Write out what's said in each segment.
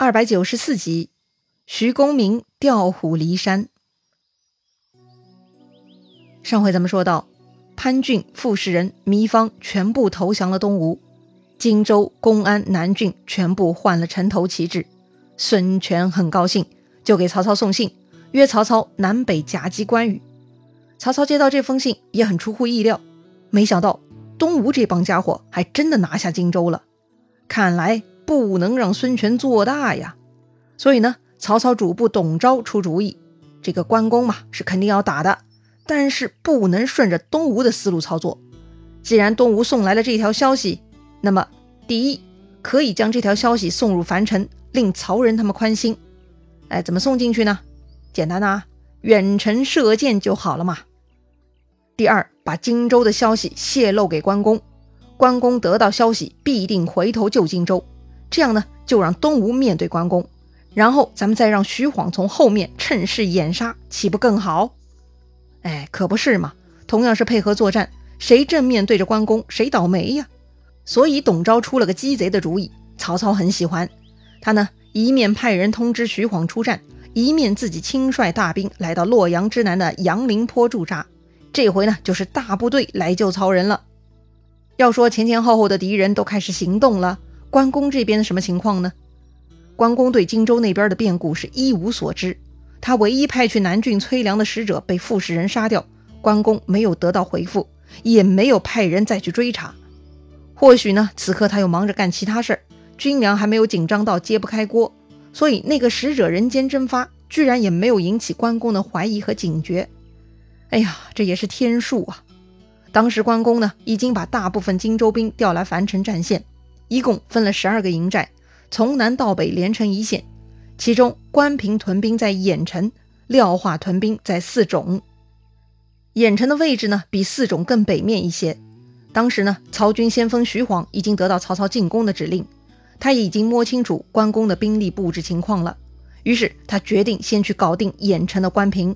二百九十四集，徐公明调虎离山。上回咱们说到，潘俊、傅士仁、糜芳全部投降了东吴，荆州、公安、南郡全部换了城头旗帜。孙权很高兴，就给曹操送信，约曹操南北夹击关羽。曹操接到这封信也很出乎意料，没想到东吴这帮家伙还真的拿下荆州了。看来。不能让孙权做大呀，所以呢，曹操主簿董昭出主意，这个关公嘛是肯定要打的，但是不能顺着东吴的思路操作。既然东吴送来了这条消息，那么第一可以将这条消息送入樊城，令曹仁他们宽心。哎，怎么送进去呢？简单呐，远程射箭就好了嘛。第二，把荆州的消息泄露给关公，关公得到消息必定回头救荆州。这样呢，就让东吴面对关公，然后咱们再让徐晃从后面趁势掩杀，岂不更好？哎，可不是嘛！同样是配合作战，谁正面对着关公，谁倒霉呀？所以董昭出了个鸡贼的主意，曹操很喜欢。他呢，一面派人通知徐晃出战，一面自己亲率大兵来到洛阳之南的杨凌坡驻扎。这回呢，就是大部队来救曹仁了。要说前前后后的敌人都开始行动了。关公这边的什么情况呢？关公对荆州那边的变故是一无所知，他唯一派去南郡催粮的使者被傅士仁杀掉，关公没有得到回复，也没有派人再去追查。或许呢，此刻他又忙着干其他事儿，军粮还没有紧张到揭不开锅，所以那个使者人间蒸发，居然也没有引起关公的怀疑和警觉。哎呀，这也是天数啊！当时关公呢，已经把大部分荆州兵调来樊城战线。一共分了十二个营寨，从南到北连成一线。其中关平屯兵在郾城，廖化屯兵在泗种。郾城的位置呢，比泗种更北面一些。当时呢，曹军先锋徐晃已经得到曹操进攻的指令，他已经摸清楚关公的兵力布置情况了。于是他决定先去搞定郾城的关平。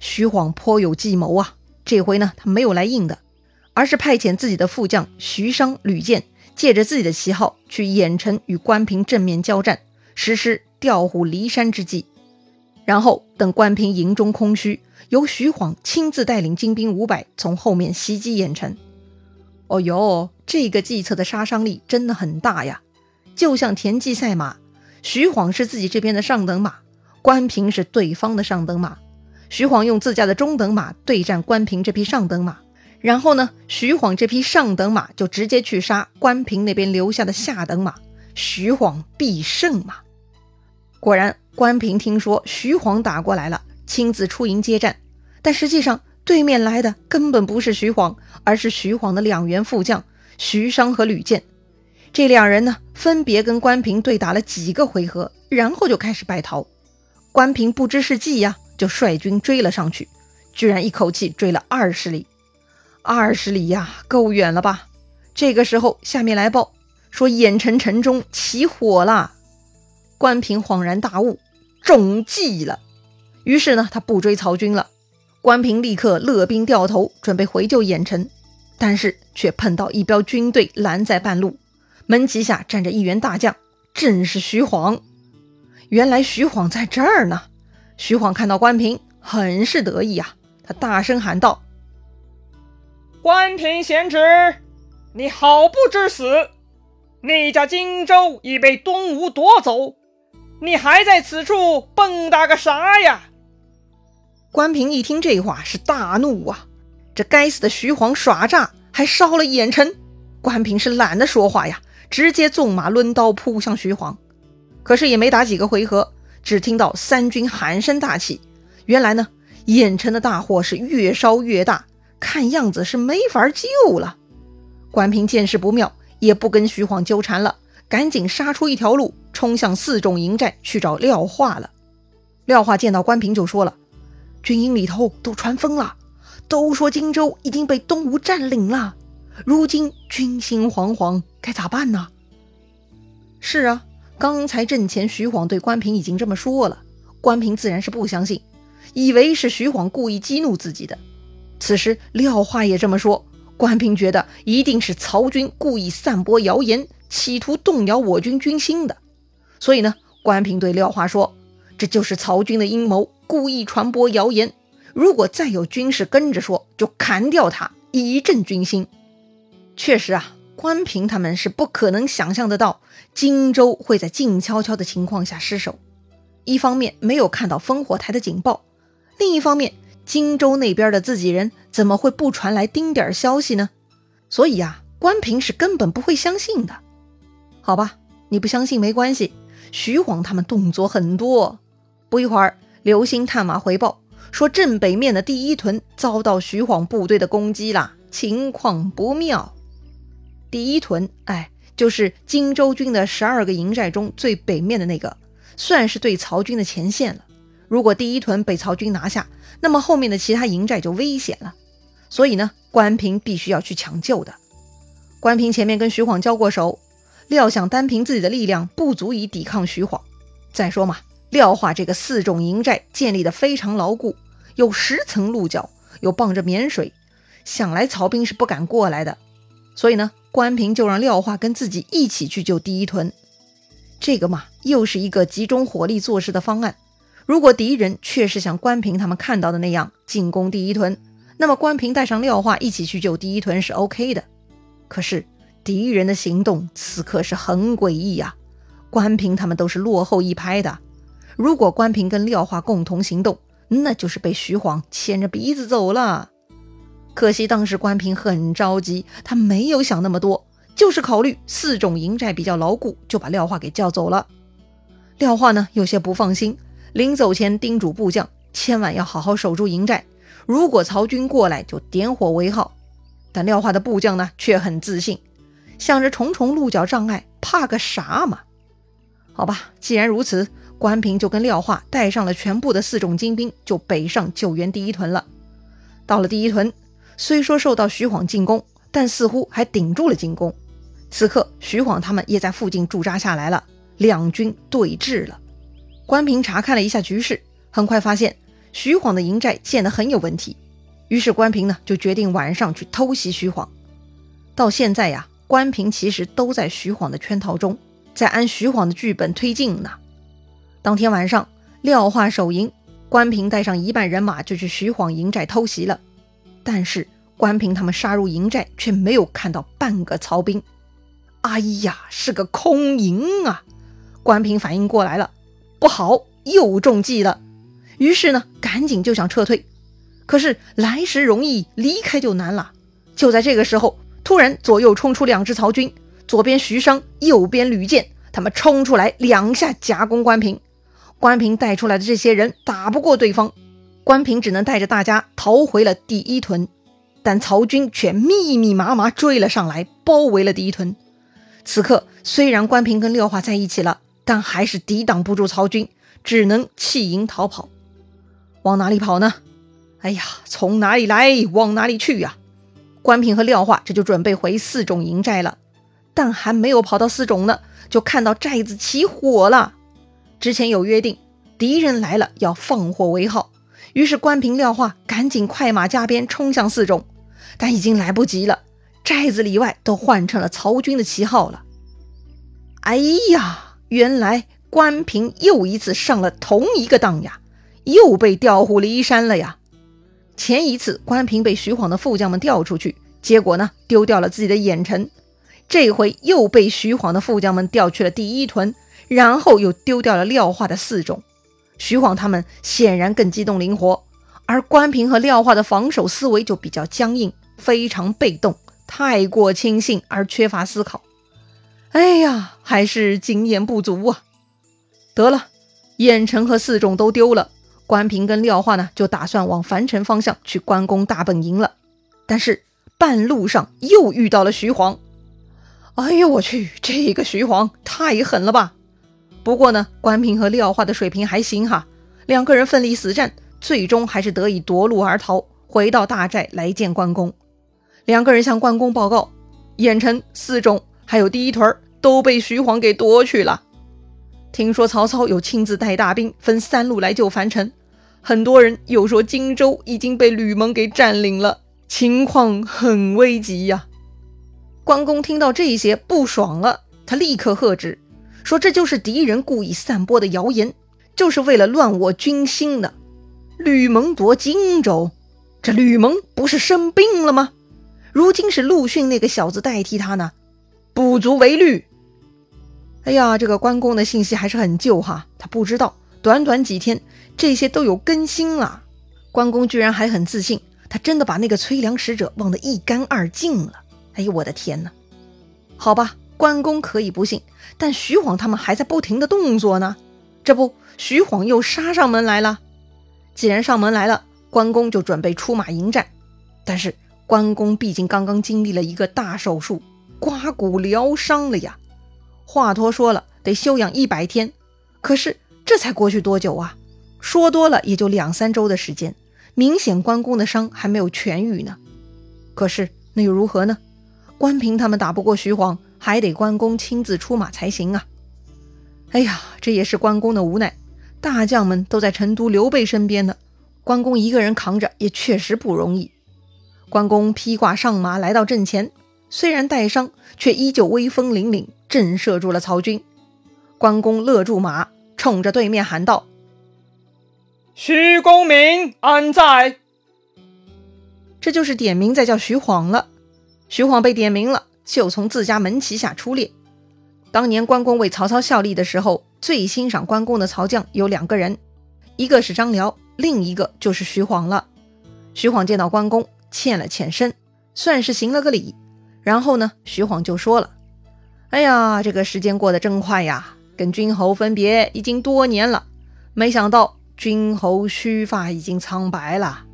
徐晃颇有计谋啊，这回呢，他没有来硬的，而是派遣自己的副将徐商、吕建。借着自己的旗号去郾城与关平正面交战，实施调虎离山之计。然后等关平营中空虚，由徐晃亲自带领精兵五百从后面袭击郾城。哦哟，这个计策的杀伤力真的很大呀！就像田忌赛马，徐晃是自己这边的上等马，关平是对方的上等马。徐晃用自家的中等马对战关平这匹上等马。然后呢，徐晃这匹上等马就直接去杀关平那边留下的下等马，徐晃必胜嘛。果然，关平听说徐晃打过来了，亲自出营接战。但实际上，对面来的根本不是徐晃，而是徐晃的两员副将徐商和吕建。这两人呢，分别跟关平对打了几个回合，然后就开始败逃。关平不知是计呀，就率军追了上去，居然一口气追了二十里。二十里呀，够远了吧？这个时候，下面来报说郾城城中起火了。关平恍然大悟，中计了。于是呢，他不追曹军了。关平立刻勒兵掉头，准备回救郾城，但是却碰到一彪军队拦在半路。门旗下站着一员大将，正是徐晃。原来徐晃在这儿呢。徐晃看到关平，很是得意啊，他大声喊道。关平贤侄，你好不知死！你家荆州已被东吴夺走，你还在此处蹦跶个啥呀？关平一听这话是大怒啊！这该死的徐晃耍诈，还烧了郾城！关平是懒得说话呀，直接纵马抡刀扑向徐晃。可是也没打几个回合，只听到三军喊声大起。原来呢，郾城的大火是越烧越大。看样子是没法救了。关平见势不妙，也不跟徐晃纠缠了，赶紧杀出一条路，冲向四种营寨去找廖化了。廖化见到关平就说了：“军营里头都传疯了，都说荆州已经被东吴占领了，如今军心惶惶，该咋办呢？”是啊，刚才阵前徐晃对关平已经这么说了，关平自然是不相信，以为是徐晃故意激怒自己的。此时廖化也这么说，关平觉得一定是曹军故意散播谣言，企图动摇我军军心的。所以呢，关平对廖化说：“这就是曹军的阴谋，故意传播谣言。如果再有军士跟着说，就砍掉他，以振军心。”确实啊，关平他们是不可能想象得到荆州会在静悄悄的情况下失守。一方面没有看到烽火台的警报，另一方面荆州那边的自己人怎么会不传来丁点消息呢？所以呀，关平是根本不会相信的。好吧，你不相信没关系。徐晃他们动作很多，不一会儿，刘星探马回报说，镇北面的第一屯遭到徐晃部队的攻击了，情况不妙。第一屯，哎，就是荆州军的十二个营寨中最北面的那个，算是对曹军的前线了。如果第一屯被曹军拿下，那么后面的其他营寨就危险了。所以呢，关平必须要去抢救的。关平前面跟徐晃交过手。料想单凭自己的力量不足以抵抗徐晃。再说嘛，廖化这个四种营寨建立的非常牢固，有十层鹿角，又傍着沔水，想来曹兵是不敢过来的。所以呢，关平就让廖化跟自己一起去救第一屯。这个嘛，又是一个集中火力做事的方案。如果敌人确实像关平他们看到的那样进攻第一屯，那么关平带上廖化一起去救第一屯是 OK 的。可是。敌人的行动此刻是很诡异呀，关平他们都是落后一拍的。如果关平跟廖化共同行动，那就是被徐晃牵着鼻子走了。可惜当时关平很着急，他没有想那么多，就是考虑四种营寨比较牢固，就把廖化给叫走了。廖化呢有些不放心，临走前叮嘱部将，千万要好好守住营寨，如果曹军过来就点火为号。但廖化的部将呢却很自信。想着重重鹿角障碍，怕个啥嘛？好吧，既然如此，关平就跟廖化带上了全部的四种精兵，就北上救援第一屯了。到了第一屯，虽说受到徐晃进攻，但似乎还顶住了进攻。此刻，徐晃他们也在附近驻扎下来了，两军对峙了。关平查看了一下局势，很快发现徐晃的营寨建得很有问题，于是关平呢就决定晚上去偷袭徐晃。到现在呀。关平其实都在徐晃的圈套中，在按徐晃的剧本推进呢。当天晚上，廖化守营，关平带上一半人马就去徐晃营寨偷袭了。但是关平他们杀入营寨，却没有看到半个曹兵。哎呀，是个空营啊！关平反应过来了，不好，又中计了。于是呢，赶紧就想撤退。可是来时容易，离开就难了。就在这个时候。突然，左右冲出两支曹军，左边徐商，右边吕建，他们冲出来，两下夹攻关平。关平带出来的这些人打不过对方，关平只能带着大家逃回了第一屯。但曹军却密密麻麻追了上来，包围了第一屯。此刻，虽然关平跟廖化在一起了，但还是抵挡不住曹军，只能弃营逃跑。往哪里跑呢？哎呀，从哪里来，往哪里去呀？关平和廖化这就准备回四种营寨了，但还没有跑到四种呢，就看到寨子起火了。之前有约定，敌人来了要放火为号，于是关平、廖化赶紧快马加鞭冲向四种，但已经来不及了，寨子里外都换成了曹军的旗号了。哎呀，原来关平又一次上了同一个当呀，又被调虎离山了呀。前一次关平被徐晃的副将们调出去，结果呢丢掉了自己的眼臣。这回又被徐晃的副将们调去了第一屯，然后又丢掉了廖化的四种。徐晃他们显然更机动灵活，而关平和廖化的防守思维就比较僵硬，非常被动，太过轻信而缺乏思考。哎呀，还是经验不足啊！得了，燕城和四种都丢了。关平跟廖化呢，就打算往樊城方向去关公大本营了。但是半路上又遇到了徐晃。哎呦我去，这个徐晃太狠了吧！不过呢，关平和廖化的水平还行哈，两个人奋力死战，最终还是得以夺路而逃，回到大寨来见关公。两个人向关公报告，燕城、四种还有第一屯儿都被徐晃给夺去了。听说曹操有亲自带大兵分三路来救樊城，很多人又说荆州已经被吕蒙给占领了，情况很危急呀。关公听到这些不爽了，他立刻喝止，说这就是敌人故意散播的谣言，就是为了乱我军心呢。吕蒙夺荆州，这吕蒙不是生病了吗？如今是陆逊那个小子代替他呢，不足为虑。哎呀，这个关公的信息还是很旧哈，他不知道短短几天这些都有更新了。关公居然还很自信，他真的把那个催粮使者忘得一干二净了。哎呦，我的天哪！好吧，关公可以不信，但徐晃他们还在不停的动作呢。这不，徐晃又杀上门来了。既然上门来了，关公就准备出马迎战。但是关公毕竟刚刚经历了一个大手术，刮骨疗伤了呀。华佗说了，得休养一百天，可是这才过去多久啊？说多了也就两三周的时间，明显关公的伤还没有痊愈呢。可是那又如何呢？关平他们打不过徐晃，还得关公亲自出马才行啊！哎呀，这也是关公的无奈。大将们都在成都刘备身边呢，关公一个人扛着也确实不容易。关公披挂上马来到阵前，虽然带伤，却依旧威风凛凛。震慑住了曹军，关公勒住马，冲着对面喊道：“徐公明安在？”这就是点名在叫徐晃了。徐晃被点名了，就从自家门旗下出列。当年关公为曹操效力的时候，最欣赏关公的曹将有两个人，一个是张辽，另一个就是徐晃了。徐晃见到关公，欠了欠身，算是行了个礼。然后呢，徐晃就说了。哎呀，这个时间过得真快呀！跟君侯分别已经多年了，没想到君侯须发已经苍白了。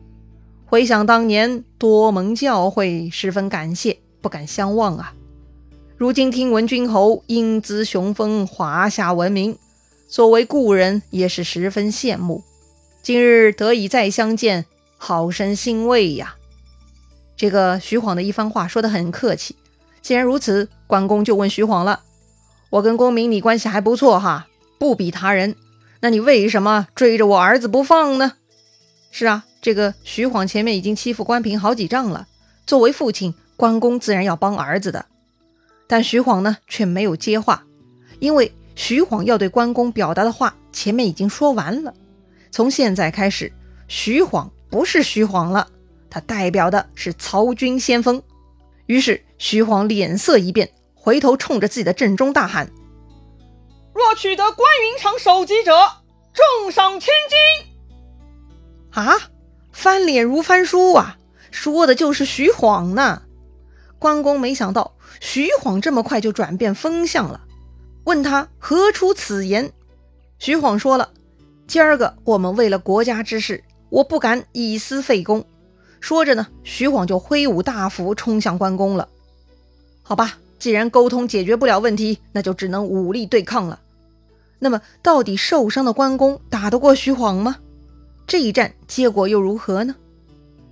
回想当年多蒙教诲，十分感谢，不敢相忘啊。如今听闻君侯英姿雄风，华夏闻名，作为故人也是十分羡慕。今日得以再相见，好生欣慰呀。这个徐晃的一番话说得很客气。既然如此，关公就问徐晃了：“我跟公明你关系还不错哈，不比他人，那你为什么追着我儿子不放呢？”是啊，这个徐晃前面已经欺负关平好几仗了，作为父亲，关公自然要帮儿子的。但徐晃呢，却没有接话，因为徐晃要对关公表达的话前面已经说完了。从现在开始，徐晃不是徐晃了，他代表的是曹军先锋。于是徐晃脸色一变，回头冲着自己的阵中大喊：“若取得关云长首级者，重赏千金！”啊，翻脸如翻书啊！说的就是徐晃呢。关公没想到徐晃这么快就转变风向了，问他何出此言。徐晃说了：“今儿个我们为了国家之事，我不敢以私废公。”说着呢，徐晃就挥舞大斧冲向关公了。好吧，既然沟通解决不了问题，那就只能武力对抗了。那么，到底受伤的关公打得过徐晃吗？这一战结果又如何呢？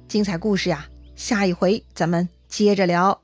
精彩故事呀，下一回咱们接着聊。